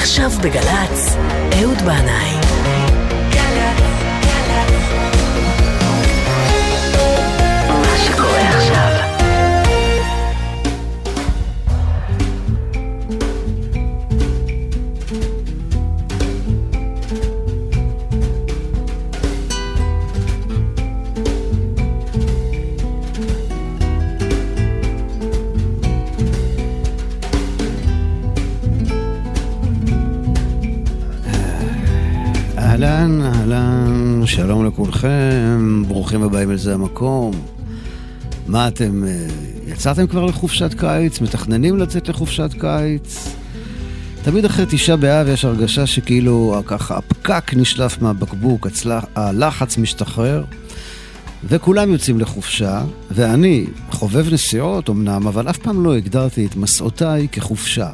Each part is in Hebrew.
עכשיו בגל"צ, אהוד בנאי. אהלן, ברוכים הבאים לזה המקום. מה אתם, אה, יצאתם כבר לחופשת קיץ? מתכננים לצאת לחופשת קיץ? תמיד אחרי תשעה באב יש הרגשה שכאילו ככה הפקק נשלף מהבקבוק, הצלח, הלחץ משתחרר, וכולם יוצאים לחופשה, ואני חובב נסיעות אמנם, אבל אף פעם לא הגדרתי את מסעותיי כחופשה.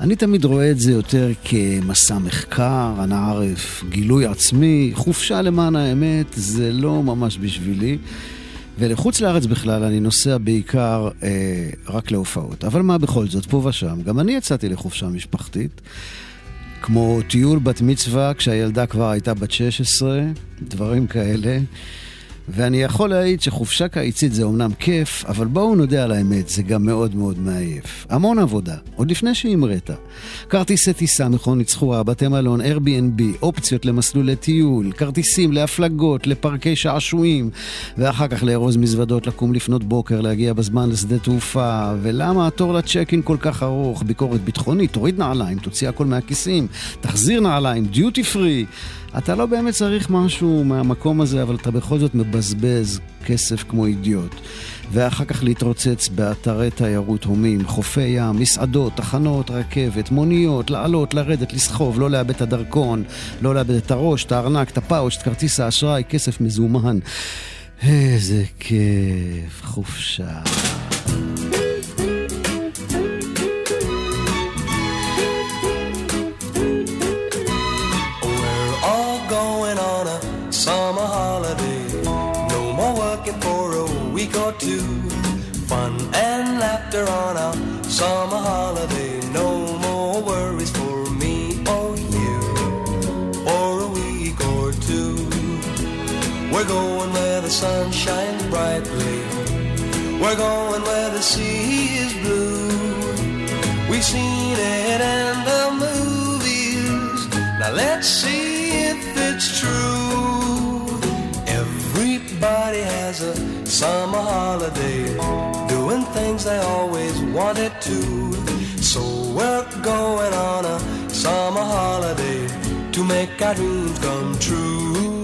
אני תמיד רואה את זה יותר כמסע מחקר, אנא ערף, גילוי עצמי, חופשה למען האמת, זה לא ממש בשבילי. ולחוץ לארץ בכלל אני נוסע בעיקר אה, רק להופעות. אבל מה בכל זאת, פה ושם, גם אני יצאתי לחופשה משפחתית. כמו טיול בת מצווה כשהילדה כבר הייתה בת 16, דברים כאלה. ואני יכול להעיד שחופשה קיצית זה אומנם כיף, אבל בואו נודה על האמת, זה גם מאוד מאוד מעייף. המון עבודה, עוד לפני שהמראת. כרטיסי טיסה, מכונית סחורה, בתי מלון, Airbnb, אופציות למסלולי טיול, כרטיסים להפלגות, לפארקי שעשועים, ואחר כך לארוז מזוודות, לקום לפנות בוקר, להגיע בזמן לשדה תעופה, ולמה התור לצ'ק אין כל כך ארוך, ביקורת ביטחונית, תוריד נעליים, תוציא הכל מהכיסים, תחזיר נעליים, דיוטי פרי. אתה לא באמת צריך משהו מהמקום הזה, אבל אתה בכל זאת מבזבז כסף כמו אידיוט. ואחר כך להתרוצץ באתרי תיירות הומים, חופי ים, מסעדות, תחנות, רכבת, מוניות, לעלות, לרדת, לסחוב, לא לאבד את הדרכון, לא לאבד את הראש, את הארנק, את הפאוץ', את כרטיס האשראי, כסף מזומן. איזה כיף, חופשה. Fun and laughter on a summer holiday. No more worries for me or you for a week or two. We're going where the sun shines brightly. We're going where the sea is blue. We've seen it in the movies. Now let's see if it's true. Everybody has a summer holiday, doing things they always wanted to. So we're going on a summer holiday to make our dreams come true.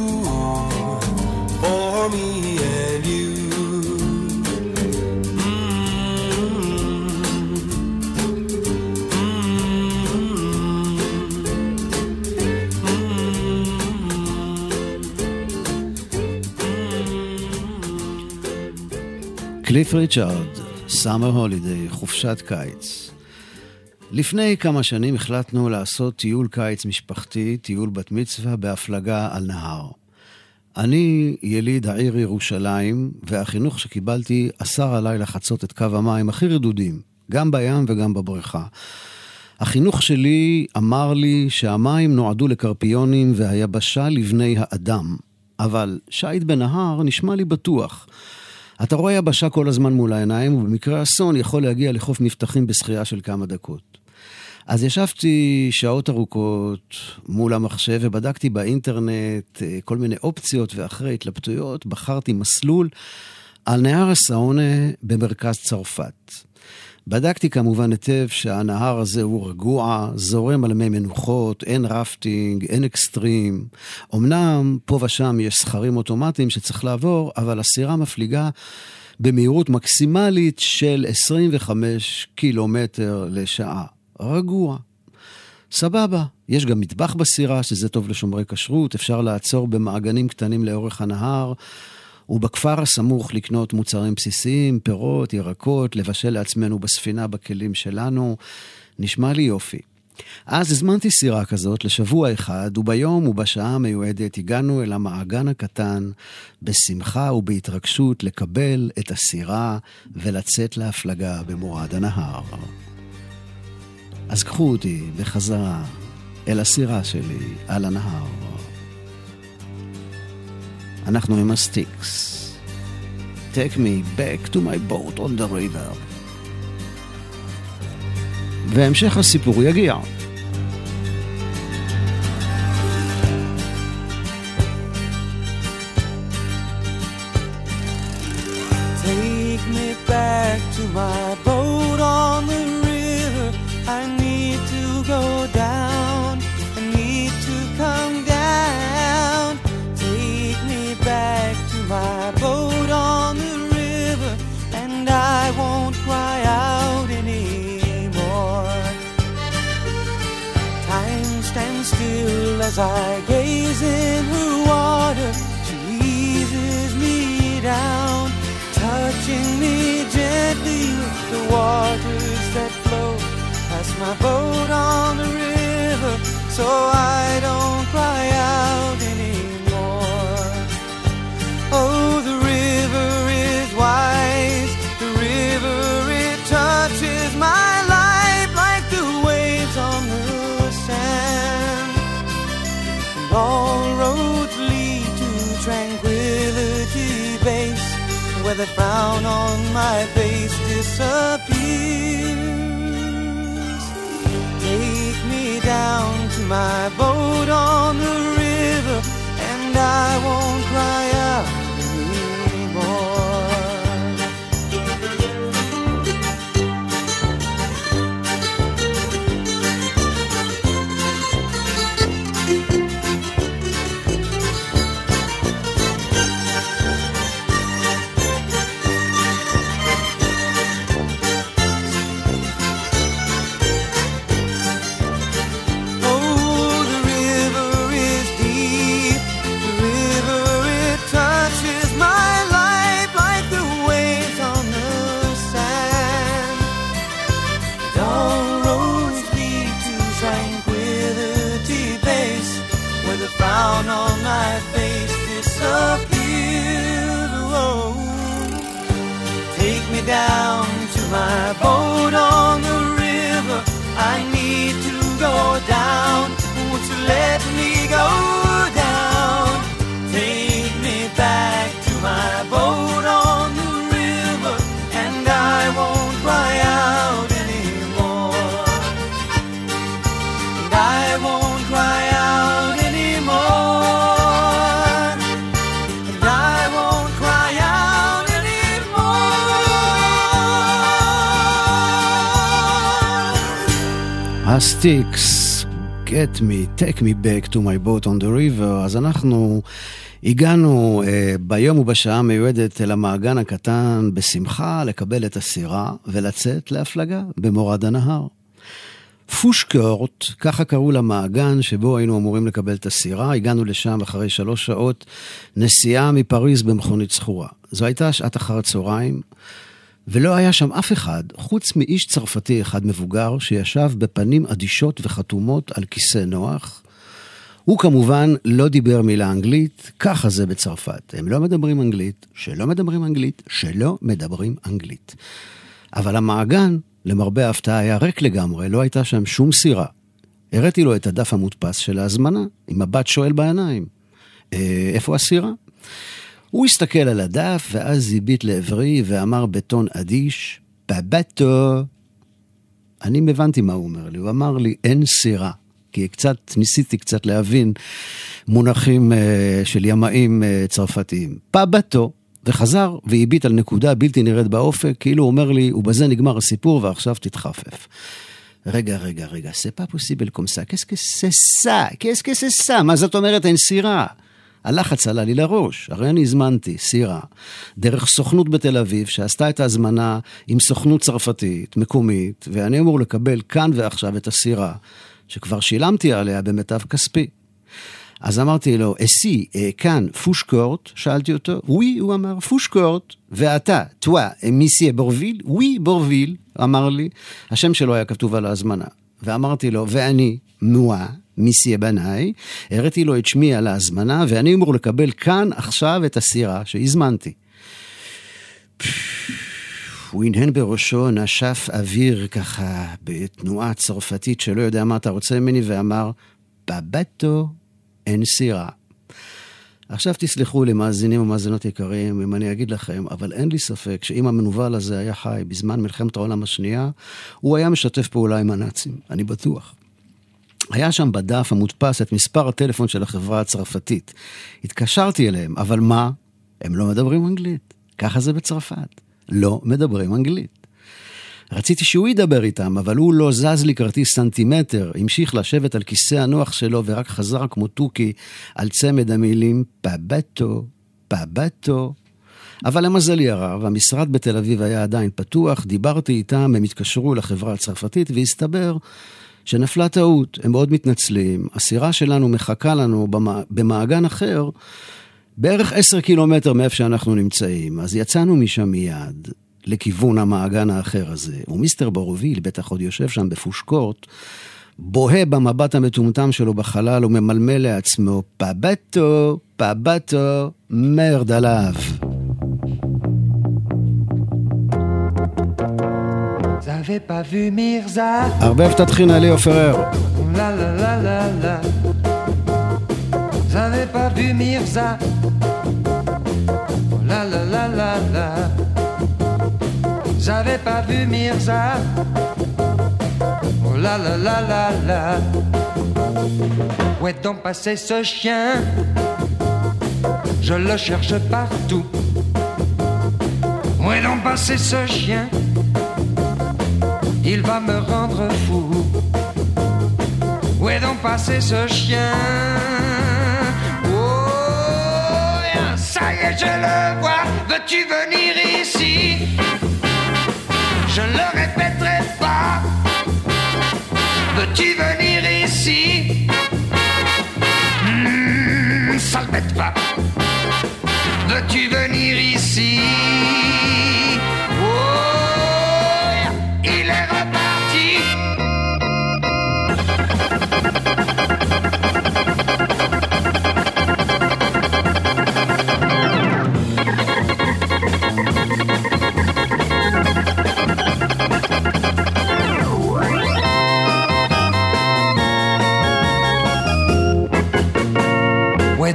for me and you. קליף ריצ'ארד, סאמר הולידיי, חופשת קיץ. לפני כמה שנים החלטנו לעשות טיול קיץ משפחתי, טיול בת מצווה בהפלגה על נהר. אני יליד העיר ירושלים, והחינוך שקיבלתי אסר עליי לחצות את קו המים הכי רדודים, גם בים וגם בבריכה. החינוך שלי אמר לי שהמים נועדו לקרפיונים והיבשה לבני האדם, אבל שיט בנהר נשמע לי בטוח. אתה רואה יבשה כל הזמן מול העיניים, ובמקרה אסון יכול להגיע לחוף מבטחים בשחייה של כמה דקות. אז ישבתי שעות ארוכות מול המחשב ובדקתי באינטרנט אה, כל מיני אופציות ואחרי התלבטויות, בחרתי מסלול על נהר הסאונה במרכז צרפת. בדקתי כמובן היטב שהנהר הזה הוא רגוע, זורם על מי מנוחות, אין רפטינג, אין אקסטרים. אמנם פה ושם יש סכרים אוטומטיים שצריך לעבור, אבל הסירה מפליגה במהירות מקסימלית של 25 קילומטר לשעה. רגוע. סבבה, יש גם מטבח בסירה, שזה טוב לשומרי כשרות, אפשר לעצור במעגנים קטנים לאורך הנהר, ובכפר הסמוך לקנות מוצרים בסיסיים, פירות, ירקות, לבשל לעצמנו בספינה בכלים שלנו. נשמע לי יופי. אז הזמנתי סירה כזאת לשבוע אחד, וביום ובשעה המיועדת הגענו אל המעגן הקטן בשמחה ובהתרגשות לקבל את הסירה ולצאת להפלגה במורד הנהר. אז קחו אותי בחזרה אל הסירה שלי על הנהר. אנחנו עם הסטיקס. Take me back to my boat on the river. והמשך הסיפור יגיע. Take me back to my boat on the river. I go down. I need to come down. Take me back to my boat on the river, and I won't cry out anymore. Time stands still as I gaze in her water. She eases me down, touching me gently with the past my boat on the river, so I don't cry out anymore. Oh, the river is wise. The river, it touches my life like the waves on the sand. And all roads lead to tranquility base, where the frown on my face disappears. Down to my boat on the river, and I won't cry out הסטיקס, get me, take me back to my boat on the river, אז אנחנו הגענו uh, ביום ובשעה המיועדת אל המעגן הקטן בשמחה לקבל את הסירה ולצאת להפלגה במורד הנהר. פושקורט, ככה קראו למעגן שבו היינו אמורים לקבל את הסירה, הגענו לשם אחרי שלוש שעות נסיעה מפריז במכונית סחורה. זו הייתה שעת אחר הצהריים, ולא היה שם אף אחד, חוץ מאיש צרפתי אחד מבוגר, שישב בפנים אדישות וחתומות על כיסא נוח. הוא כמובן לא דיבר מילה אנגלית, ככה זה בצרפת. הם לא מדברים אנגלית, שלא מדברים אנגלית, שלא מדברים אנגלית. אבל המעגן, למרבה ההפתעה, היה ריק לגמרי, לא הייתה שם שום סירה. הראיתי לו את הדף המודפס של ההזמנה, עם מבט שואל בעיניים. "אה, איפה הסירה? הוא הסתכל על הדף, ואז הביט לעברי ואמר בטון אדיש, בבטו. אני הבנתי מה הוא אומר לי, הוא אמר לי, אין סירה. כי קצת, ניסיתי קצת להבין מונחים uh, של ימאים uh, צרפתיים. פבטו. וחזר והביט על נקודה בלתי נראית באופק, כאילו הוא אומר לי, ובזה נגמר הסיפור ועכשיו תתחפף. רגע, רגע, רגע, זה pas possible comme ça, qu'est-ce? מה זאת אומרת אין סירה? הלחץ עלה לי לראש, הרי אני הזמנתי סירה דרך סוכנות בתל אביב שעשתה את ההזמנה עם סוכנות צרפתית, מקומית, ואני אמור לקבל כאן ועכשיו את הסירה, שכבר שילמתי עליה במיטב כספי. אז אמרתי לו, אסי, אה, כאן פושקורט? שאלתי אותו, ווי, הוא אמר, פושקורט. ואתה, טואה, מיסיה בורוויל? ווי, בורוויל, אמר לי. השם שלו היה כתוב על ההזמנה. ואמרתי לו, ואני, מואה, מיסיה בנאי, הראיתי לו את שמי על ההזמנה, ואני אמור לקבל כאן עכשיו את הסירה שהזמנתי. הוא הנהן בראשו, נשף אוויר ככה בתנועה צרפתית שלא יודע מה אתה רוצה ממני, ואמר, בבטו אין סירה. עכשיו תסלחו לי, מאזינים ומאזינות יקרים, אם אני אגיד לכם, אבל אין לי ספק שאם המנוול הזה היה חי בזמן מלחמת העולם השנייה, הוא היה משתף פעולה עם הנאצים, אני בטוח. היה שם בדף המודפס את מספר הטלפון של החברה הצרפתית. התקשרתי אליהם, אבל מה? הם לא מדברים אנגלית. ככה זה בצרפת. לא מדברים אנגלית. רציתי שהוא ידבר איתם, אבל הוא לא זז כרטיס סנטימטר, המשיך לשבת על כיסא הנוח שלו ורק חזר כמו תוכי על צמד המילים פבטו, פבטו. אבל למזלי הרב, המשרד בתל אביב היה עדיין פתוח, דיברתי איתם, הם התקשרו לחברה הצרפתית והסתבר שנפלה טעות, הם מאוד מתנצלים, הסירה שלנו מחכה לנו במעגן אחר, בערך עשר קילומטר מאיפה שאנחנו נמצאים, אז יצאנו משם מיד. לכיוון המעגן האחר הזה. ומיסטר בורוביל, בטח עוד יושב שם בפושקורט, בוהה במבט המטומטם שלו בחלל וממלמל לעצמו, פבטו, פבטו, מרד עליו. n'avais pas vu Mirza. Arbev Tatrina, Léo Ferrer. La la la la la. J'avais pas vu Mirza. La la la la la. J'avais pas vu Mirza. Oh la la la la la. Où est donc passé ce chien? Je le cherche partout. Où est donc passé ce chien? Il va me rendre fou. Où est donc passé ce chien Oh, ça y est, je le vois. Veux-tu venir ici? Je ne le répéterai pas. Veux-tu venir ici? Mmh, Sale bête pas. Veux-tu venir ici?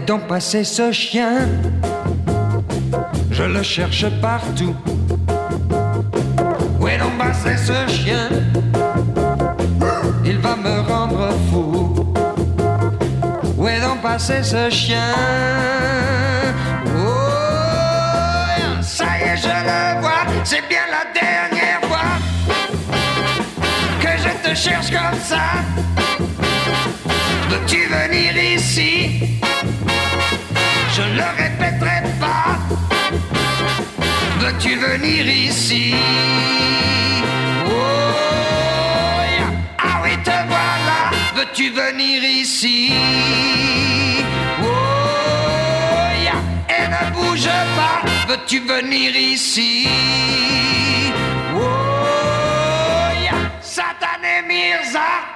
Donc passé ce chien Je le cherche partout. Où est donc passé ce chien? Il va me rendre fou. Où est donc passé ce chien? Oh, ça y est, je le vois. C'est bien la dernière fois que je te cherche comme ça. Veux-tu venir ici? Je ne le répéterai pas. Veux-tu venir ici? Oh, ah oui, te voilà. Veux-tu venir ici? Oh, et ne bouge pas. Veux-tu venir ici? Oh, yeah. Satané Mirza.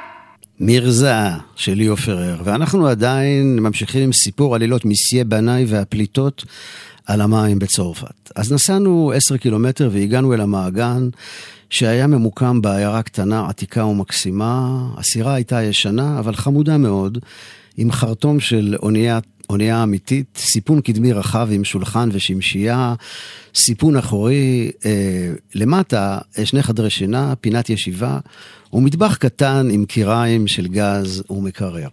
מירזה של ליאו פרר, ואנחנו עדיין ממשיכים עם סיפור עלילות מסיה בנאי והפליטות על המים בצרפת. אז נסענו עשר קילומטר והגענו אל המעגן שהיה ממוקם בעיירה קטנה, עתיקה ומקסימה. הסירה הייתה ישנה, אבל חמודה מאוד, עם חרטום של אונייה, אונייה אמיתית, סיפון קדמי רחב עם שולחן ושמשייה, סיפון אחורי, אה, למטה אה, שני חדרי שינה, פינת ישיבה. ומטבח קטן עם קיריים של גז ומקרר.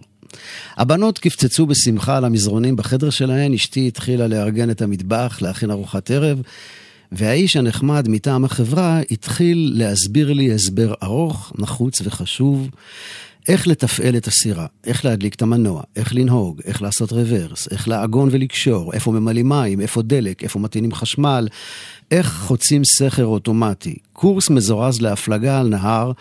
הבנות קפצצו בשמחה על המזרונים בחדר שלהן, אשתי התחילה לארגן את המטבח, להכין ארוחת ערב, והאיש הנחמד מטעם החברה התחיל להסביר לי הסבר ארוך, נחוץ וחשוב, איך לתפעל את הסירה, איך להדליק את המנוע, איך לנהוג, איך לעשות רוורס, איך לעגון ולקשור, איפה ממלאים מים, איפה דלק, איפה מטעינים חשמל, איך חוצים סכר אוטומטי. קורס מזורז להפלגה על נהר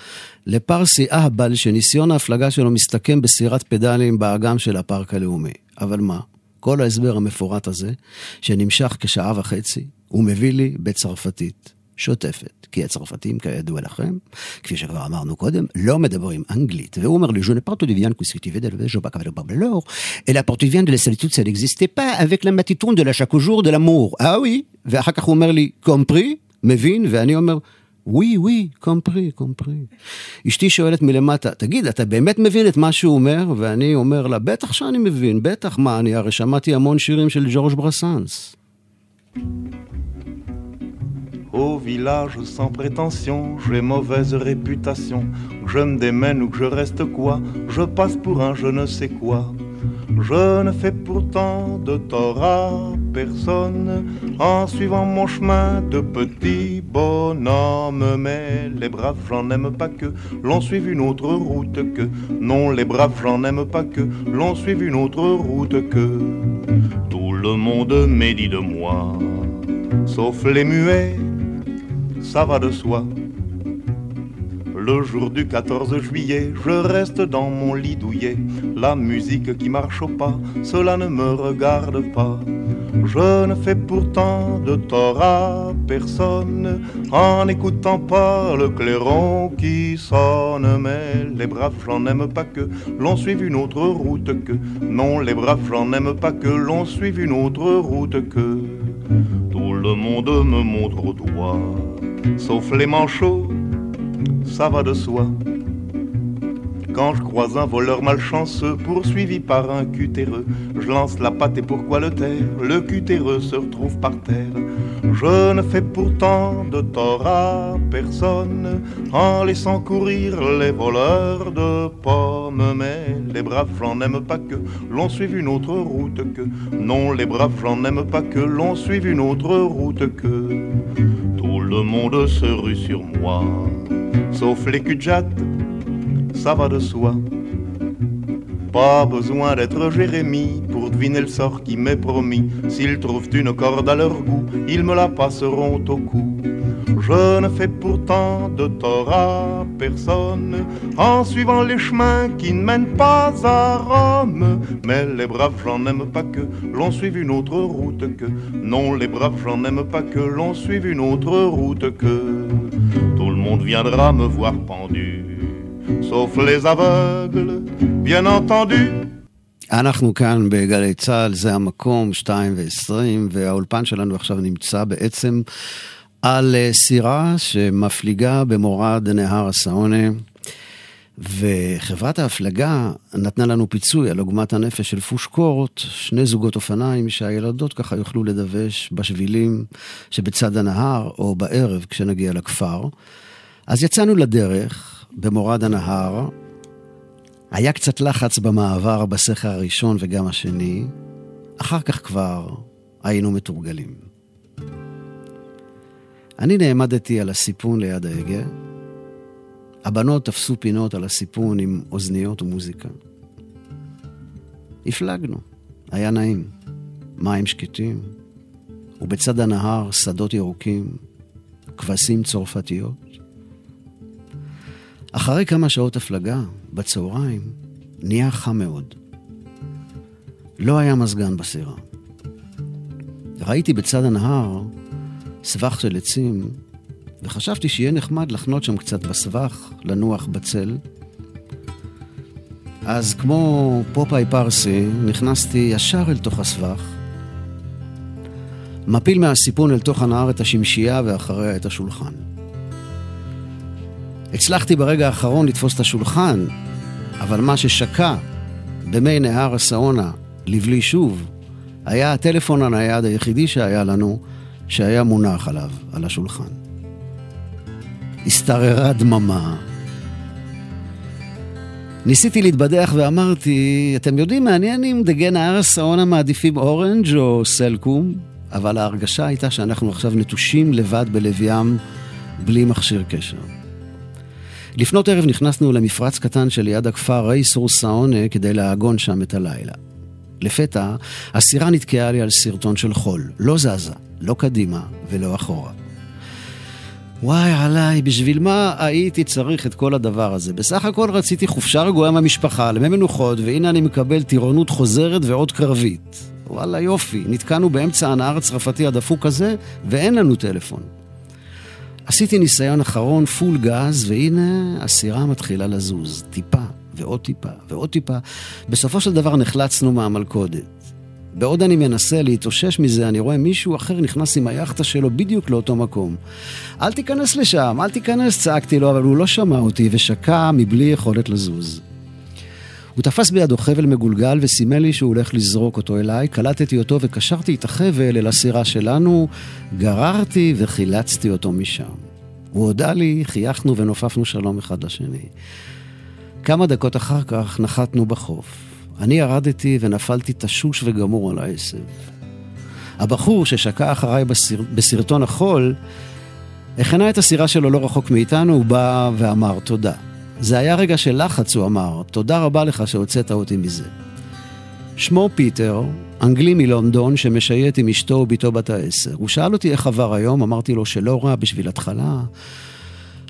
לפרסי אהבל שניסיון ההפלגה שלו מסתכם בסירת פדלים באגם של הפארק הלאומי. אבל מה? כל ההסבר המפורט הזה, שנמשך כשעה וחצי, הוא מביא לי בצרפתית שוטפת. כי הצרפתים, כידוע לכם, כפי שכבר אמרנו קודם, לא מדברים אנגלית. והוא אומר לי, ne parle pas de viande constituée de je pas capable de parler l'or, et la porte de la pas de l'amour. אה oui? ואחר כך הוא אומר לי, קומפרי? מבין? ואני אומר, ווי, ווי, קומפרי, קומפרי. אשתי שואלת מלמטה, תגיד, אתה באמת מבין את מה שהוא אומר? ואני אומר לה, בטח שאני מבין, בטח, מה, אני הרי שמעתי המון שירים של ג'ורג' ברסנס. Au village sans prétention, j'ai mauvaise réputation. Je me démène ou que je reste quoi, je passe pour un je ne sais quoi. Je ne fais pourtant de tort à personne en suivant mon chemin de petit bonhomme. Mais les braves, j'en aime pas que l'on suive une autre route que. Non, les braves, j'en aime pas que l'on suive une autre route que. Tout le monde médit de moi, sauf les muets ça va de soi. Le jour du 14 juillet, je reste dans mon lit douillet. La musique qui marche au pas, cela ne me regarde pas. Je ne fais pourtant de tort à personne en n'écoutant pas le clairon qui sonne. Mais les braves, j'en aime pas que l'on suive une autre route que. Non, les braves, j'en aime pas que l'on suive une autre route que. Tout le monde me montre au doigt sauf les manchots, ça va de soi. Quand je croise un voleur malchanceux poursuivi par un cutéreux, je lance la patte et pourquoi le taire? Le cutéreux se retrouve par terre. Je ne fais pourtant de tort à personne en laissant courir les voleurs de pommes. Mais les braves, j'en aime pas que l'on suive une autre route que. Non, les braves, j'en aime pas que l'on suive une autre route que. Le monde se rue sur moi, sauf les cul ça va de soi. Pas besoin d'être Jérémie pour deviner le sort qui m'est promis. S'ils trouvent une corde à leur goût, ils me la passeront au cou. Je ne fais pourtant de tort à personne en suivant les chemins qui ne mènent pas à Rome. Mais les braves, j'en aime pas que l'on suive une autre route que. Non, les braves, j'en aime pas que l'on suive une autre route que. Tout le monde viendra me voir pendu, sauf les aveugles, bien entendu. אנחנו כאן בגלי צה"ל, זה המקום, 2 ו-20, והאולפן שלנו עכשיו נמצא בעצם על אה, סירה שמפליגה במורד נהר הסאונה, וחברת ההפלגה נתנה לנו פיצוי על עוגמת הנפש של פושקורט, שני זוגות אופניים שהילדות ככה יוכלו לדווש בשבילים שבצד הנהר או בערב כשנגיע לכפר. אז יצאנו לדרך במורד הנהר, היה קצת לחץ במעבר בסכר הראשון וגם השני, אחר כך כבר היינו מתורגלים. אני נעמדתי על הסיפון ליד ההגה, הבנות תפסו פינות על הסיפון עם אוזניות ומוזיקה. הפלגנו, היה נעים, מים שקטים, ובצד הנהר שדות ירוקים, כבשים צרפתיות. אחרי כמה שעות הפלגה, בצהריים, נהיה חם מאוד. לא היה מזגן בסירה. ראיתי בצד הנהר סבך של עצים, וחשבתי שיהיה נחמד לחנות שם קצת בסבך, לנוח בצל. אז כמו פופאי פרסי, נכנסתי ישר אל תוך הסבך, מפיל מהסיפון אל תוך הנהר את השמשייה ואחריה את השולחן. הצלחתי ברגע האחרון לתפוס את השולחן, אבל מה ששקע במי נהר הסאונה לבלי שוב, היה הטלפון הנייד היחידי שהיה לנו, שהיה מונח עליו, על השולחן. השתררה דממה. ניסיתי להתבדח ואמרתי, אתם יודעים, מעניין אם דגן הארץ העונה מעדיפים אורנג' או סלקום, אבל ההרגשה הייתה שאנחנו עכשיו נטושים לבד בלב ים, בלי מכשיר קשר. לפנות ערב נכנסנו למפרץ קטן שליד הכפר רייסור סאונה כדי לעגון שם את הלילה. לפתע, הסירה נתקעה לי על סרטון של חול. לא זזה, לא קדימה ולא אחורה. וואי עליי, בשביל מה הייתי צריך את כל הדבר הזה? בסך הכל רציתי חופשה רגועה מהמשפחה, למי מנוחות, והנה אני מקבל טירונות חוזרת ועוד קרבית. וואלה יופי, נתקענו באמצע הנהר הצרפתי הדפוק הזה, ואין לנו טלפון. עשיתי ניסיון אחרון פול גז, והנה הסירה מתחילה לזוז. טיפה, ועוד טיפה, ועוד טיפה. בסופו של דבר נחלצנו מהמלכודת. בעוד אני מנסה להתאושש מזה, אני רואה מישהו אחר נכנס עם היאכטה שלו בדיוק לאותו מקום. אל תיכנס לשם, אל תיכנס, צעקתי לו, אבל הוא לא שמע אותי ושקע מבלי יכולת לזוז. הוא תפס בידו חבל מגולגל וסימן לי שהוא הולך לזרוק אותו אליי, קלטתי אותו וקשרתי את החבל אל הסירה שלנו, גררתי וחילצתי אותו משם. הוא הודה לי, חייכנו ונופפנו שלום אחד לשני. כמה דקות אחר כך נחתנו בחוף. אני ירדתי ונפלתי תשוש וגמור על העשב. הבחור ששקע אחריי בסר... בסרטון החול, הכנה את הסירה שלו לא רחוק מאיתנו, הוא בא ואמר תודה. זה היה רגע של לחץ, הוא אמר, תודה רבה לך שהוצאת אותי מזה. שמו פיטר, אנגלי מלונדון שמשייט עם אשתו וביתו בת העשר. הוא שאל אותי איך עבר היום, אמרתי לו שלא רע בשביל התחלה,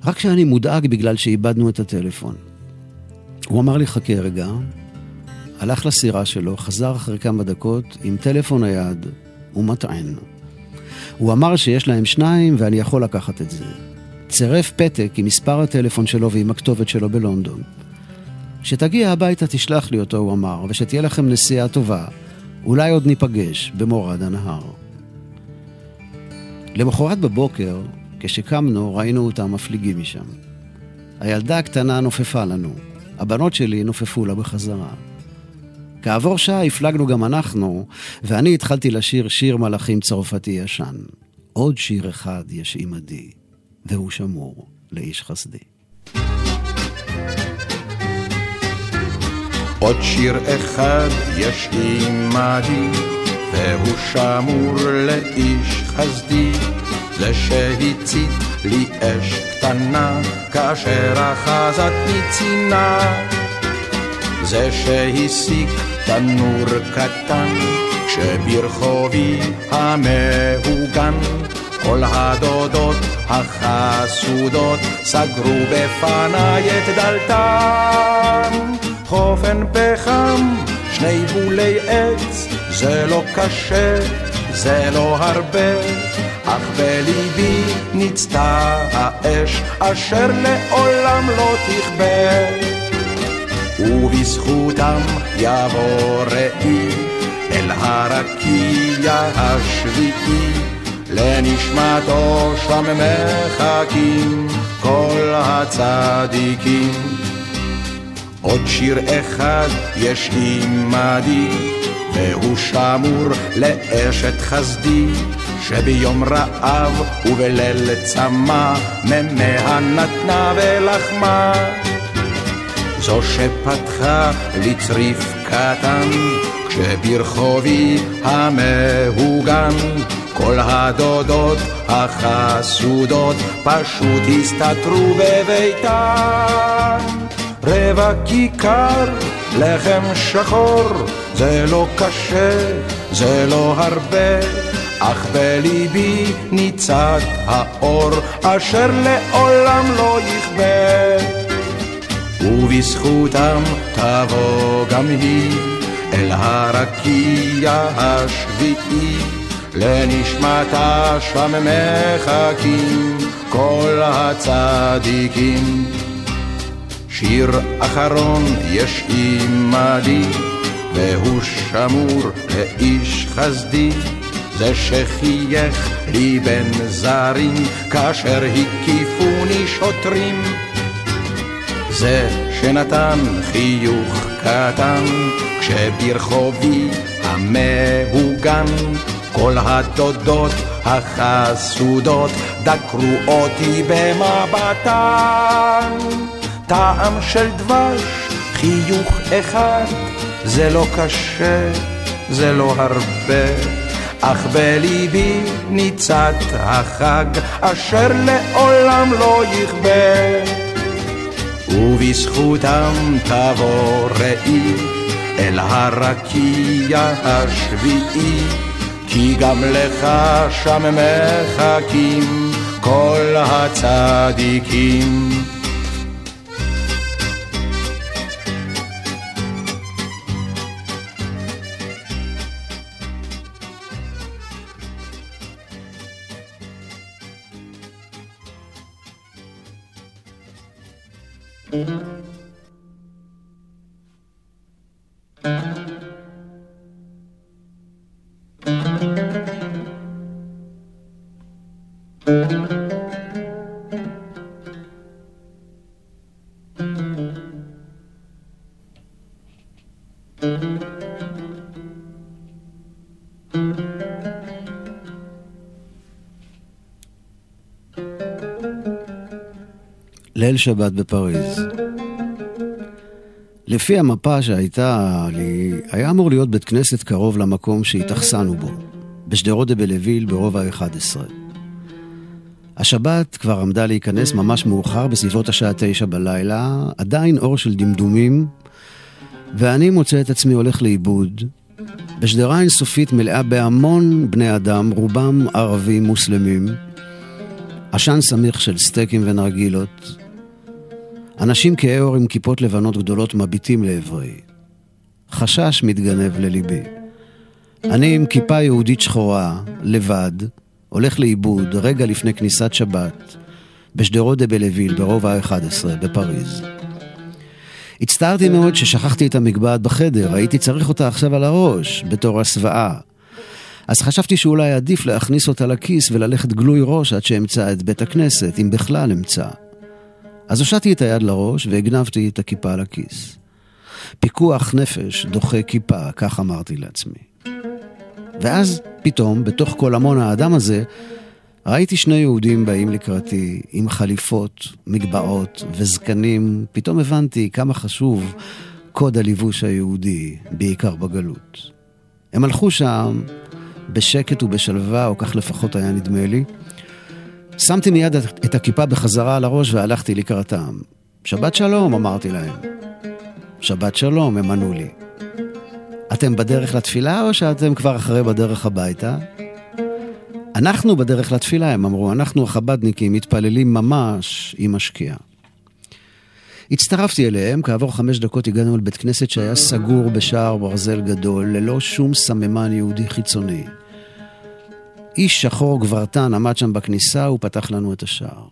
רק שאני מודאג בגלל שאיבדנו את הטלפון. הוא אמר לי חכה רגע, הלך לסירה שלו, חזר אחרי כמה דקות עם טלפון נייד ומטען. הוא אמר שיש להם שניים ואני יכול לקחת את זה. צירף פתק עם מספר הטלפון שלו ועם הכתובת שלו בלונדון. כשתגיע הביתה תשלח לי אותו, הוא אמר, ושתהיה לכם נסיעה טובה. אולי עוד ניפגש במורד הנהר. למחרת בבוקר, כשקמנו, ראינו אותם מפליגים משם. הילדה הקטנה נופפה לנו, הבנות שלי נופפו לה בחזרה. כעבור שעה הפלגנו גם אנחנו, ואני התחלתי לשיר שיר מלאכים צרפתי ישן. עוד שיר אחד יש עימדי, והוא שמור לאיש חסדי. עוד שיר אחד יש עימדי, והוא שמור לאיש חסדי, זה שהצית לי אש קטנה, כאשר אחזתני צינה. זה שהסיק תנור קטן, כשברחובי המהוגן, כל הדודות החסודות סגרו בפניי את דלתן. חופן פחם, שני בולי עץ, זה לא קשה, זה לא הרבה, אך בליבי ניצתה האש, אשר לעולם לא תכבה. ובזכותם יבוא ראי אל הרקיע השביעי, לנשמתו שם מחכים כל הצדיקים. עוד שיר אחד יש עימדי, והוא שמור לאשת חסדי, שביום רעב ובליל צמא, ממאה נתנה ולחמה. זו שפתחה לי צריף קטן, כשברחובי המהוגן, כל הדודות החסודות פשוט הסתתרו בביתן. רבע כיכר, לחם שחור, זה לא קשה, זה לא הרבה, אך בליבי ניצת האור, אשר לעולם לא יכבה. ובזכותם תבוא גם היא אל הרקיע השביעי, לנשמתה שם מחכים כל הצדיקים. שיר אחרון יש עימדי, והוא שמור לאיש חסדי, זה שחייך לי בין זרים, כאשר הקיפוני שוטרים. זה שנתן חיוך קטן, כשברחובי המהוגן, כל הדודות החסודות דקרו אותי במבטן. טעם של דבש, חיוך אחד, זה לא קשה, זה לא הרבה. אך בליבי ניצת החג, אשר לעולם לא יכבה. ובזכותם תבוא ראי אל הרקיע השביעי, כי גם לך שם מחכים כל הצדיקים. ליל שבת בפריז. לפי המפה שהייתה לי, היה אמור להיות בית כנסת קרוב למקום שהתאכסנו בו, בשדרות דה בלוויל ברובע ה-11. השבת כבר עמדה להיכנס ממש מאוחר, בסביבות השעה תשע בלילה, עדיין אור של דמדומים, ואני מוצא את עצמי הולך לאיבוד, בשדרה אינסופית מלאה בהמון בני אדם, רובם ערבים מוסלמים, עשן סמיך של סטייקים ונרגילות, אנשים כהי עור עם כיפות לבנות גדולות מביטים לעברי. חשש מתגנב לליבי. אני עם כיפה יהודית שחורה, לבד, הולך לאיבוד רגע לפני כניסת שבת, בשדרות דה בלוויל, ברובע ה-11, בפריז. הצטערתי מאוד ששכחתי את המגבעת בחדר, הייתי צריך אותה עכשיו על הראש, בתור הסוואה. אז חשבתי שאולי עדיף להכניס אותה לכיס וללכת גלוי ראש עד שאמצא את בית הכנסת, אם בכלל אמצא. אז הושטתי את היד לראש והגנבתי את הכיפה לכיס. פיקוח נפש דוחה כיפה, כך אמרתי לעצמי. ואז פתאום, בתוך כל המון האדם הזה, ראיתי שני יהודים באים לקראתי עם חליפות, מגבעות וזקנים. פתאום הבנתי כמה חשוב קוד הלבוש היהודי, בעיקר בגלות. הם הלכו שם בשקט ובשלווה, או כך לפחות היה נדמה לי. שמתי מיד את הכיפה בחזרה על הראש והלכתי לקראתם. שבת שלום, אמרתי להם. שבת שלום, הם ענו לי. אתם בדרך לתפילה או שאתם כבר אחרי בדרך הביתה? אנחנו בדרך לתפילה, הם אמרו, אנחנו החבדניקים מתפללים ממש עם השקיעה. הצטרפתי אליהם, כעבור חמש דקות הגענו לבית כנסת שהיה סגור בשער ברזל גדול, ללא שום סממן יהודי חיצוני. איש שחור גברתן עמד שם בכניסה ופתח לנו את השער.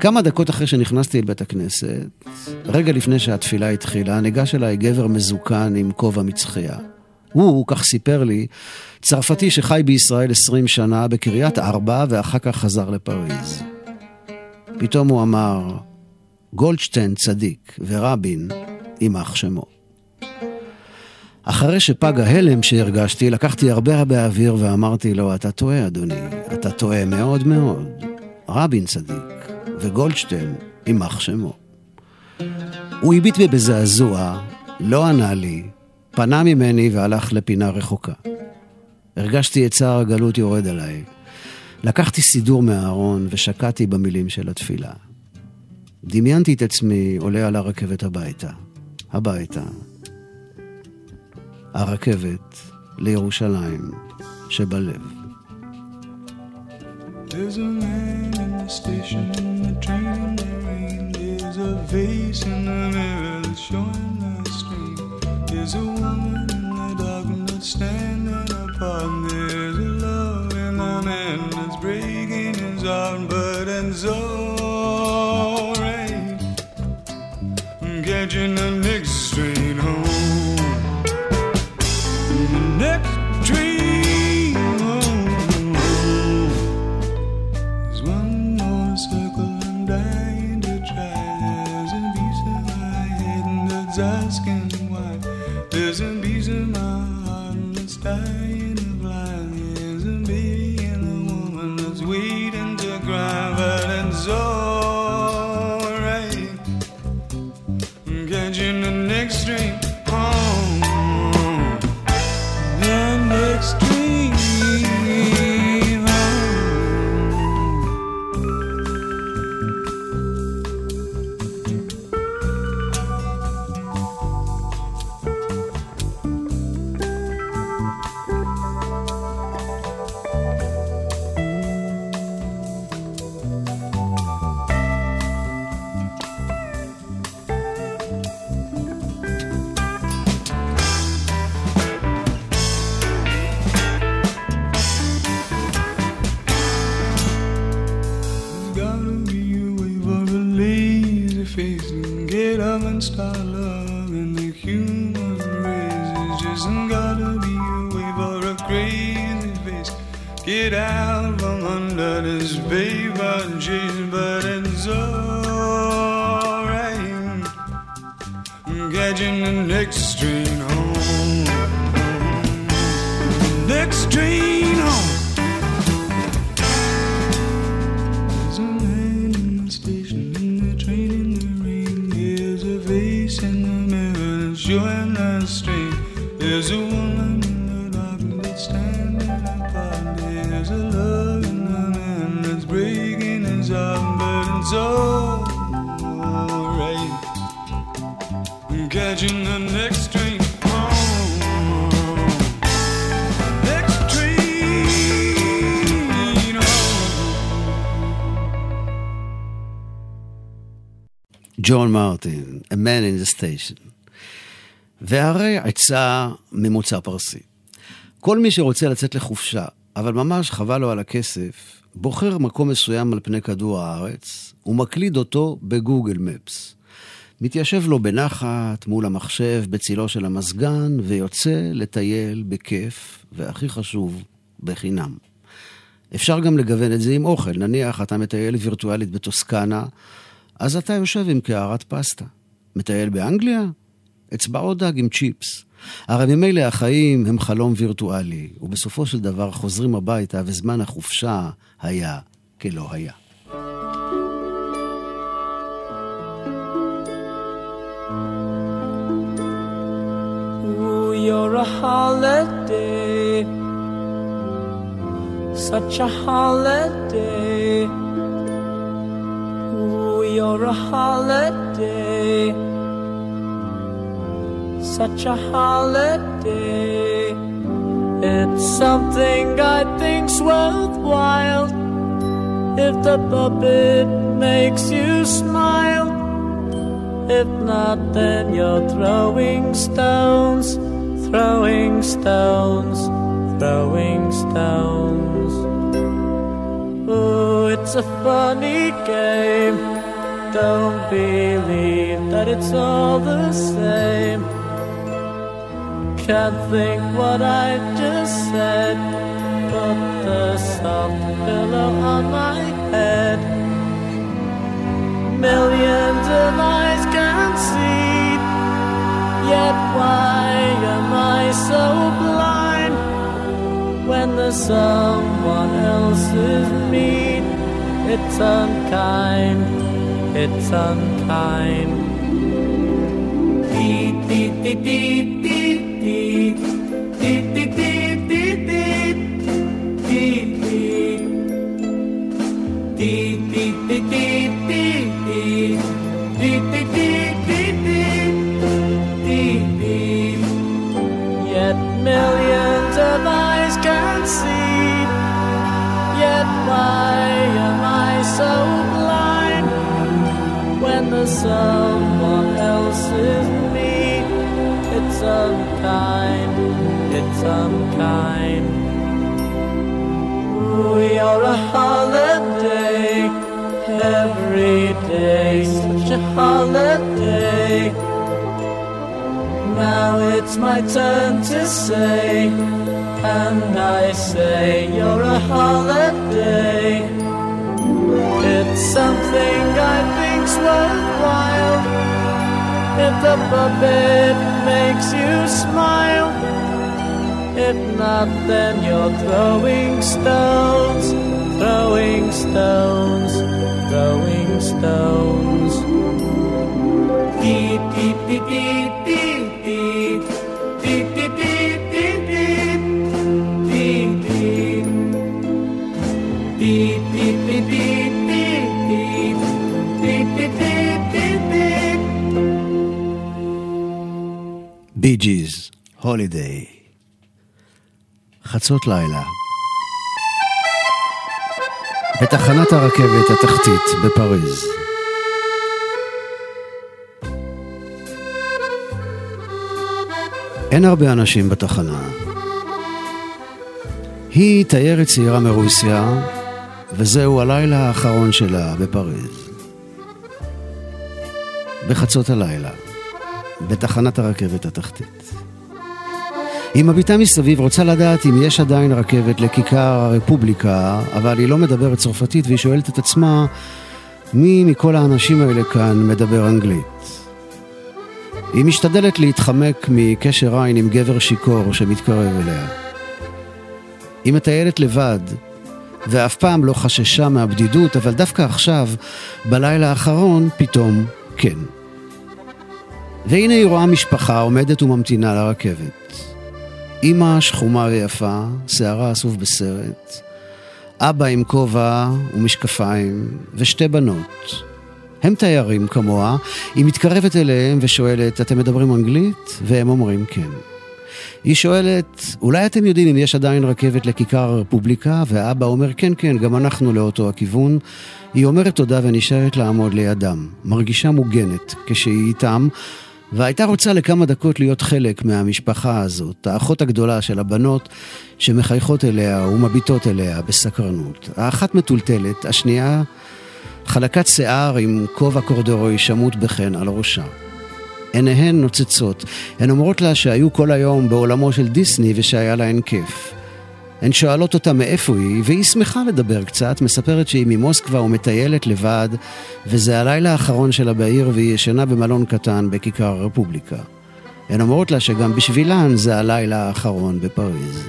כמה דקות אחרי שנכנסתי אל בית הכנסת, רגע לפני שהתפילה התחילה, ניגש אליי גבר מזוקן עם כובע מצחייה. הוא, כך סיפר לי, צרפתי שחי בישראל עשרים שנה בקריית ארבע ואחר כך חזר לפריז. פתאום הוא אמר, גולדשטיין צדיק ורבין, יימח שמו. אחרי שפג ההלם שהרגשתי, לקחתי הרבה הרבה אוויר ואמרתי לו, אתה טועה, אדוני, אתה טועה מאוד מאוד. רבין צדיק, וגולדשטיין, יימח שמו. הוא הביט בי בזעזוע, לא ענה לי, פנה ממני והלך לפינה רחוקה. הרגשתי את צער הגלות יורד עליי. לקחתי סידור מהארון ושקעתי במילים של התפילה. דמיינתי את עצמי עולה על הרכבת הביתה. הביתה. הרכבת לירושלים שבלב. Catching the ג'ון מרטין, A Man in the Station. והרי עצה ממוצא פרסי. כל מי שרוצה לצאת לחופשה, אבל ממש חבל לו על הכסף, בוחר מקום מסוים על פני כדור הארץ, ומקליד אותו בגוגל מפס. מתיישב לו בנחת, מול המחשב, בצילו של המזגן, ויוצא לטייל בכיף, והכי חשוב, בחינם. אפשר גם לגוון את זה עם אוכל. נניח אתה מטייל וירטואלית בטוסקנה, אז אתה יושב עם קערת פסטה. מטייל באנגליה? אצבעות דג עם צ'יפס. הרי ממילא החיים הם חלום וירטואלי, ובסופו של דבר חוזרים הביתה וזמן החופשה היה כלא היה. You're a holiday, such a holiday. Ooh, you're a holiday, such a holiday. It's something I think's worthwhile if the puppet makes you smile. If not, then you're throwing stones, throwing stones, throwing stones. Oh, it's a funny game. Don't believe that it's all the same. Can't think what I just said. Put the soft pillow on my head millions of eyes can see. Yet why am I so blind when there's someone else's need? It's unkind, it's on time. Beep, beep, beep, beep, beep. Someone else's me? It's unkind, it's unkind. We are a holiday every day, such a holiday. Now it's my turn to say, and I say, You're a holiday. If the puppet makes you smile. If not, then you're throwing stones, throwing stones, throwing stones. Dee dee dee dee dee dee הולידיי. חצות לילה. בתחנת הרכבת התחתית בפריז. אין הרבה אנשים בתחנה. היא תיירת צעירה מרוסיה, וזהו הלילה האחרון שלה בפריז. בחצות הלילה. בתחנת הרכבת התחתית. היא מביטה מסביב, רוצה לדעת אם יש עדיין רכבת לכיכר הרפובליקה, אבל היא לא מדברת צרפתית והיא שואלת את עצמה מי מכל האנשים האלה כאן מדבר אנגלית. היא משתדלת להתחמק מקשר עין עם גבר שיכור שמתקרב אליה. היא מטיילת לבד, ואף פעם לא חששה מהבדידות, אבל דווקא עכשיו, בלילה האחרון, פתאום כן. והנה היא רואה משפחה עומדת וממתינה לרכבת. אמא שחומה ויפה, שערה אסוף בסרט, אבא עם כובע ומשקפיים, ושתי בנות. הם תיירים כמוה, היא מתקרבת אליהם ושואלת, אתם מדברים אנגלית? והם אומרים כן. היא שואלת, אולי אתם יודעים אם יש עדיין רכבת לכיכר הרפובליקה? והאבא אומר, כן, כן, גם אנחנו לאותו הכיוון. היא אומרת תודה ונשארת לעמוד לידם. מרגישה מוגנת כשהיא איתם, והייתה רוצה לכמה דקות להיות חלק מהמשפחה הזאת, האחות הגדולה של הבנות שמחייכות אליה ומביטות אליה בסקרנות. האחת מטולטלת, השנייה חלקת שיער עם כובע קורדורוי שמוט בחן על ראשה. עיניהן נוצצות, הן אומרות לה שהיו כל היום בעולמו של דיסני ושהיה להן כיף. הן שואלות אותה מאיפה היא, והיא שמחה לדבר קצת, מספרת שהיא ממוסקבה ומטיילת לבד, וזה הלילה האחרון שלה בעיר והיא ישנה במלון קטן בכיכר הרפובליקה. הן אומרות לה שגם בשבילן זה הלילה האחרון בפריז.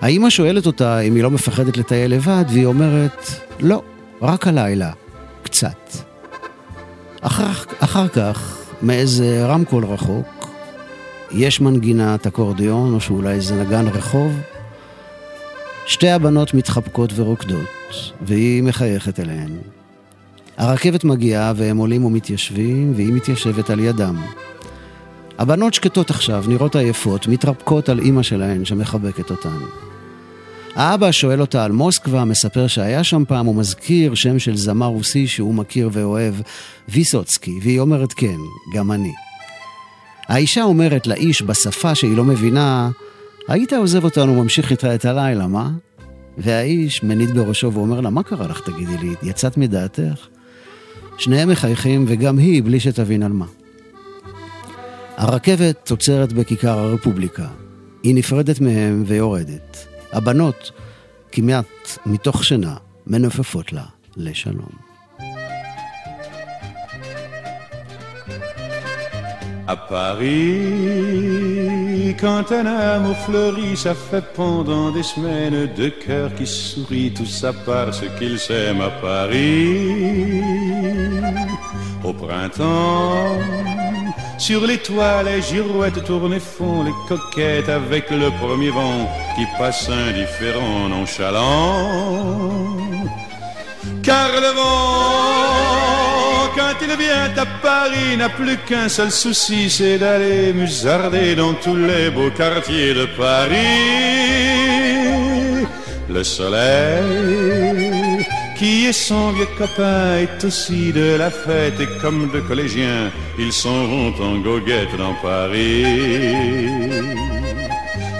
האימא שואלת אותה אם היא לא מפחדת לטייל לבד, והיא אומרת, לא, רק הלילה, קצת. אחר, אחר כך, מאיזה רמקול רחוק, יש מנגינת אקורדיון, או שאולי זה נגן רחוב, שתי הבנות מתחבקות ורוקדות, והיא מחייכת אליהן. הרכבת מגיעה והם עולים ומתיישבים, והיא מתיישבת על ידם. הבנות שקטות עכשיו, נראות עייפות, מתרפקות על אימא שלהן שמחבקת אותן. האבא שואל אותה על מוסקבה, מספר שהיה שם פעם, הוא מזכיר שם של זמר רוסי שהוא מכיר ואוהב, ויסוצקי, והיא אומרת כן, גם אני. האישה אומרת לאיש בשפה שהיא לא מבינה, היית עוזב אותנו וממשיך איתך את הלילה, מה? והאיש מניד בראשו ואומר לה, מה קרה לך, תגידי לי, יצאת מדעתך? שניהם מחייכים, וגם היא, בלי שתבין על מה. הרכבת עוצרת בכיכר הרפובליקה. היא נפרדת מהם ויורדת. הבנות, כמעט מתוך שינה, מנופפות לה לשלום. À Paris, quand un amour fleurit, ça fait pendant des semaines deux cœurs qui sourient, tout ça parce qu'ils s'aiment à Paris. Au printemps, sur les toits, les girouettes tournent et font les coquettes avec le premier vent qui passe indifférent, nonchalant. Car le vent, quand il vient à Paris, n'a plus qu'un seul souci, c'est d'aller musarder dans tous les beaux quartiers de Paris. Le soleil, qui est son vieux copain, est aussi de la fête et comme de collégiens, ils s'en vont en goguette dans Paris.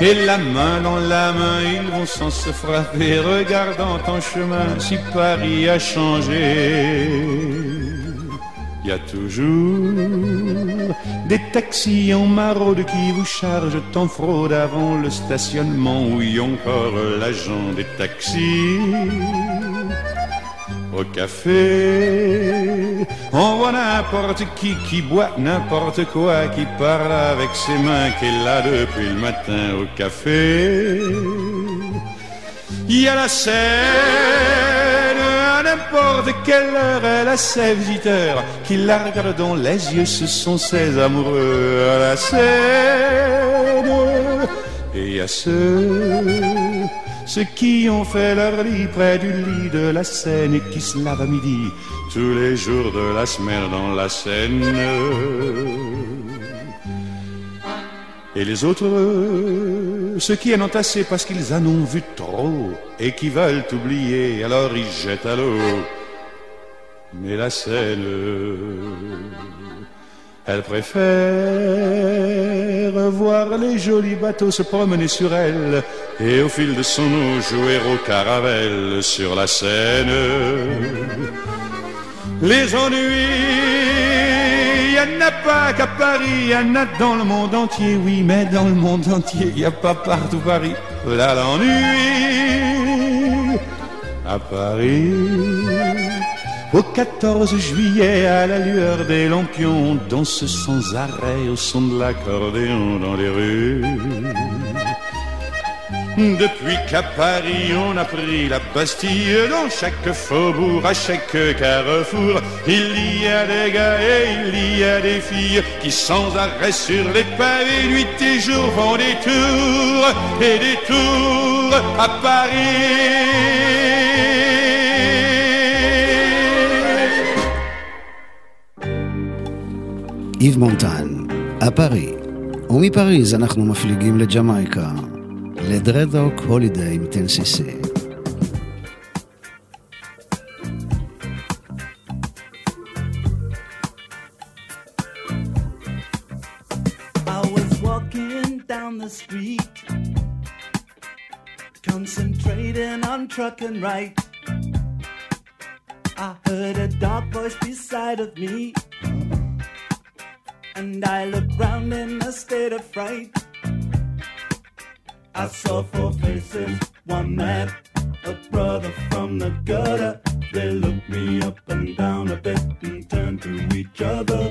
Et la main dans la main, ils vont sans se frapper, regardant en chemin si Paris a changé. Il y a toujours des taxis en maraude qui vous chargent en fraude avant le stationnement a encore l'agent des taxis. Au café, on voit n'importe qui qui boit n'importe quoi, qui parle avec ses mains, qui est là depuis le matin au café. Il y a la scène, n'importe quelle heure, elle a ses visiteurs qui la regardent dans les yeux, ce sont ses amoureux à la scène. Et a ceux, ceux qui ont fait leur lit près du lit de la Seine et qui se lavent à midi tous les jours de la semaine dans la Seine. Et les autres, ceux qui en ont assez parce qu'ils en ont vu trop et qui veulent oublier, alors ils jettent à l'eau. Mais la Seine, elle préfère voir les jolis bateaux se promener sur elle et au fil de son eau jouer au caravelle sur la Seine. Les ennuis en a pas qu'à Paris, il y en a dans le monde entier, oui, mais dans le monde entier, il n'y a pas partout Paris. Là l'ennui à Paris. Au 14 juillet, à la lueur des lampions, on danse sans arrêt au son de l'accordéon dans les rues. Depuis qu'à Paris on a pris la Bastille, dans chaque faubourg, à chaque carrefour, il y a des gars et il y a des filles qui sans arrêt sur les pavés, nuit et jour font des tours et des tours à Paris. איב מונטן, הפרי. ומפריז אנחנו מפליגים לג'מייקה, לדרדוק הולידיי עם 10cc. I was walking down the street, concentrating on trucking right. I heard a dark voice beside of me, and I looked round in a state of fright. I saw four faces, one man, a brother from the gutter. They looked me up and down a bit and turned to each other.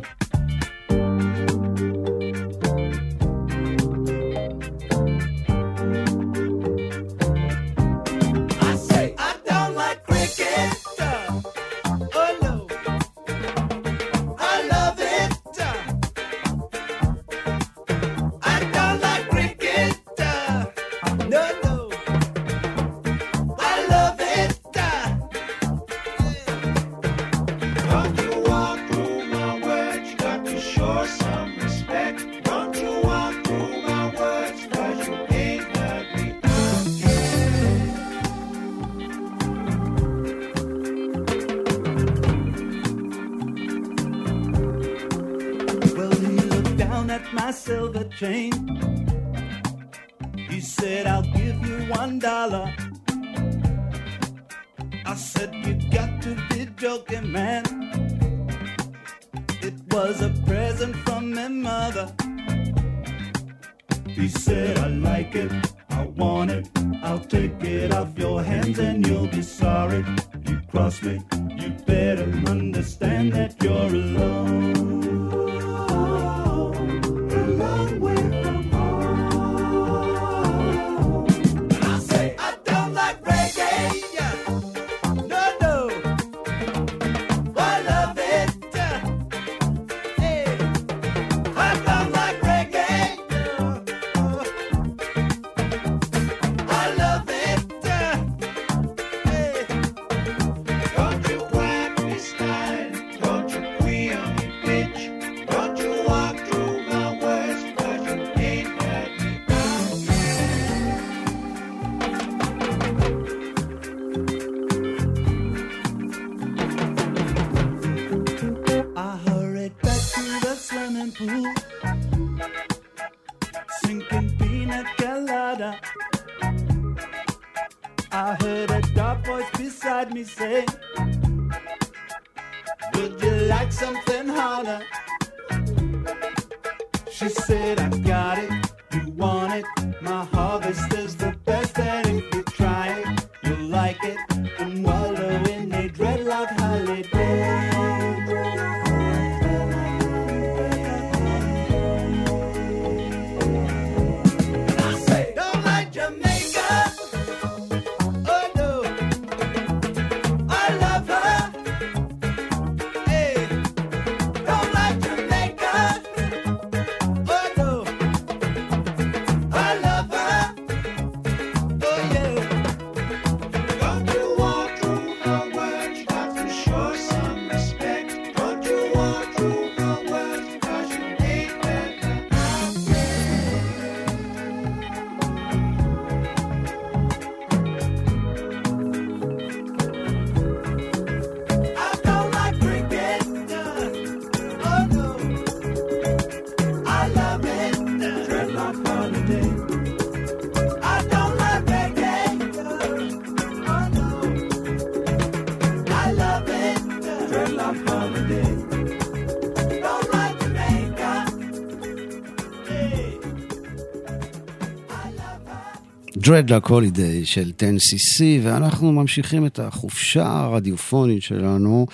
Dreadlock Holiday של 10cc, ואנחנו ממשיכים את החופשה הרדיופונית שלנו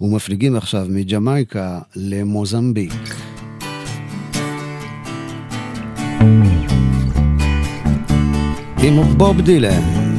ומפליגים עכשיו מג'מייקה למוזמביק. עם בוב דילן.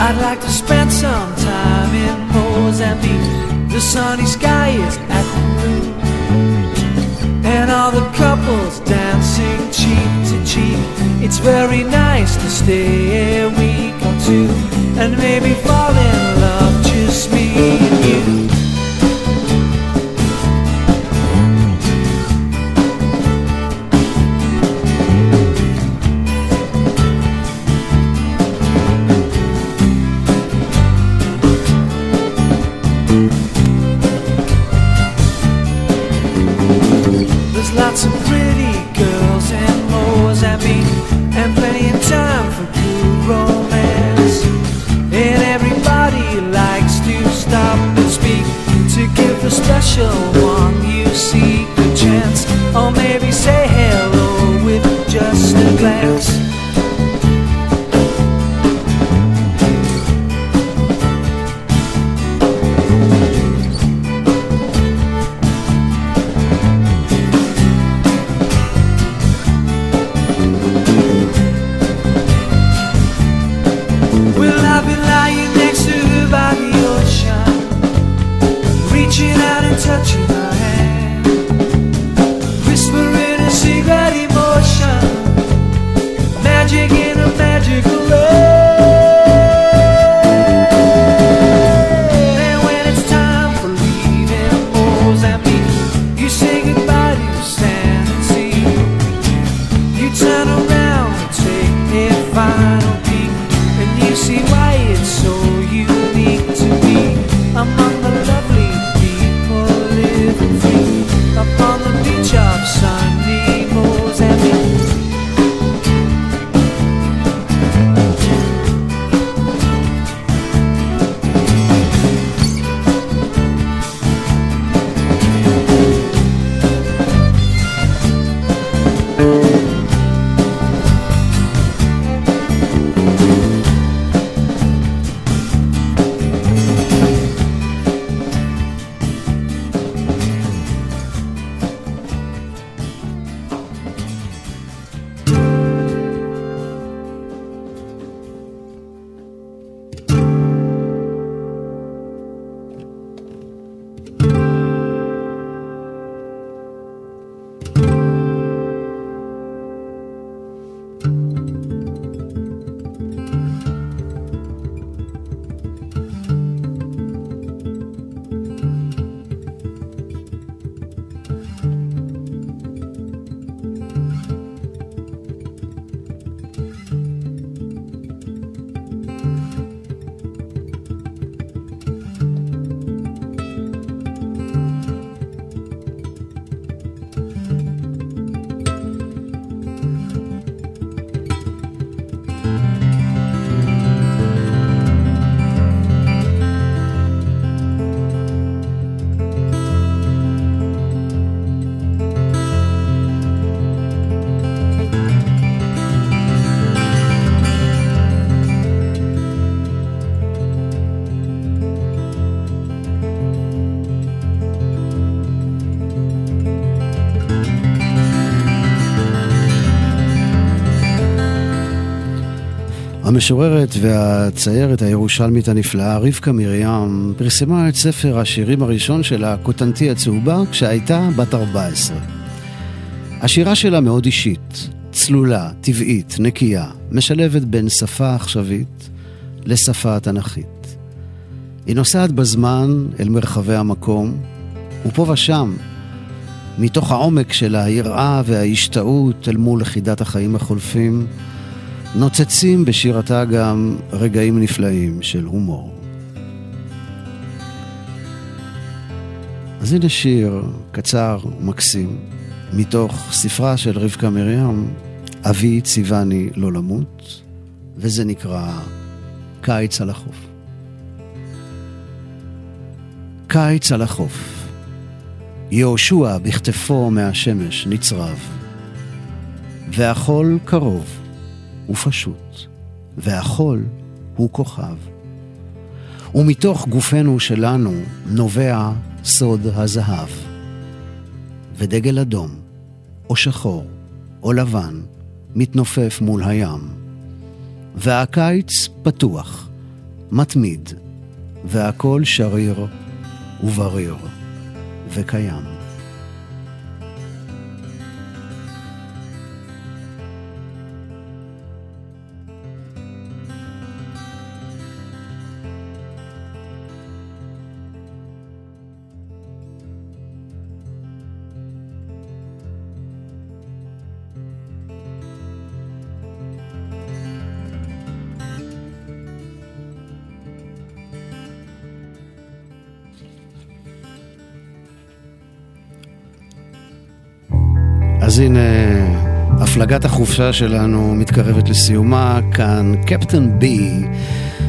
I'd like to spend some time in Mozambique. The sunny sky is at the moon, and all the couples dancing cheek to cheek. It's very nice to stay a week or two and maybe fall in love, just me המשוררת והציירת הירושלמית הנפלאה רבקה מרים פרסמה את ספר השירים הראשון שלה, כותנתי הצהובה, כשהייתה בת 14. השירה שלה מאוד אישית, צלולה, טבעית, נקייה, משלבת בין שפה עכשווית לשפה התנ"כית. היא נוסעת בזמן אל מרחבי המקום, ופה ושם, מתוך העומק של היראה וההשתאות אל מול חידת החיים החולפים, נוצצים בשירתה גם רגעים נפלאים של הומור. אז הנה שיר קצר ומקסים מתוך ספרה של רבקה מרים, אבי ציווני לא למות, וזה נקרא קיץ על החוף. קיץ על החוף. יהושע בכתפו מהשמש נצרב. והחול קרוב ופשוט, והחול הוא כוכב. ומתוך גופנו שלנו נובע סוד הזהב. ודגל אדום, או שחור, או לבן, מתנופף מול הים. והקיץ פתוח, מתמיד, והכל שריר ובריר וקיים. אז הנה, הפלגת החופשה שלנו מתקרבת לסיומה, כאן קפטן בי,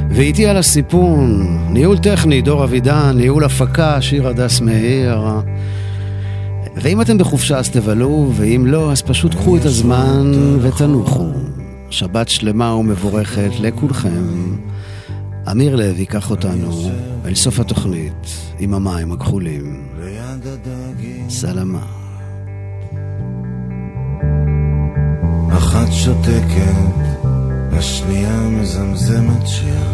ואיתי על הסיפון, ניהול טכני, דור אבידן, ניהול הפקה, שיר הדס מאיר. ואם אתם בחופשה אז תבלו, ואם לא, אז פשוט קחו את הזמן ותנוחו. שבת שלמה ומבורכת לכולכם. אמיר לב ייקח אותנו אל סוף התוכנית עם המים הכחולים. סלמה. אחת שותקת, השנייה מזמזמת שיר.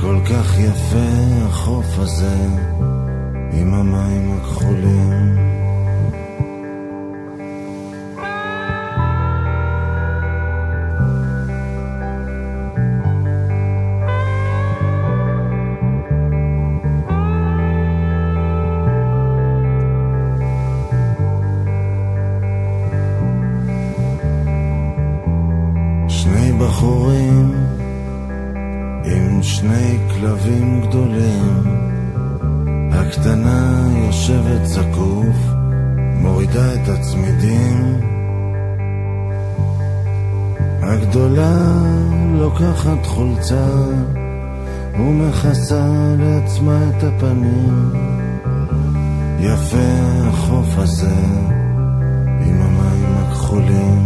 כל כך יפה החוף הזה, עם המים הכחולים. חולצה ומכסה לעצמה את הפנים. יפה החוף הזה עם המים הכחולים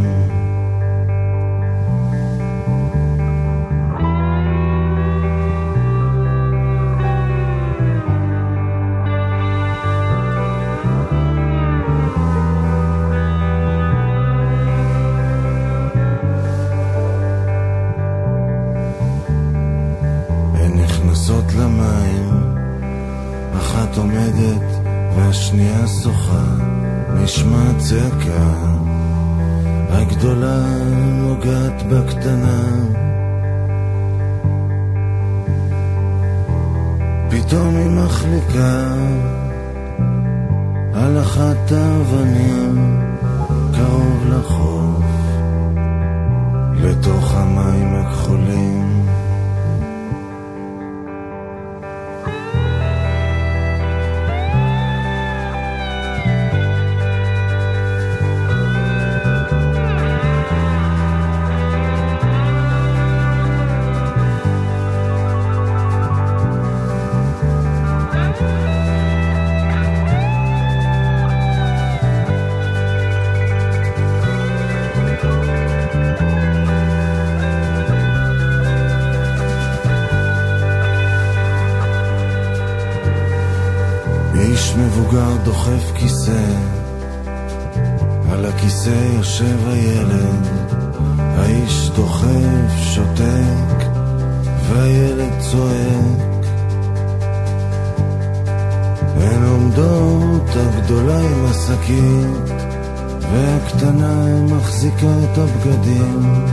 הבגדים,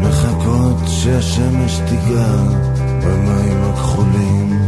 מחכות שהשמש תיגע במים הכחולים.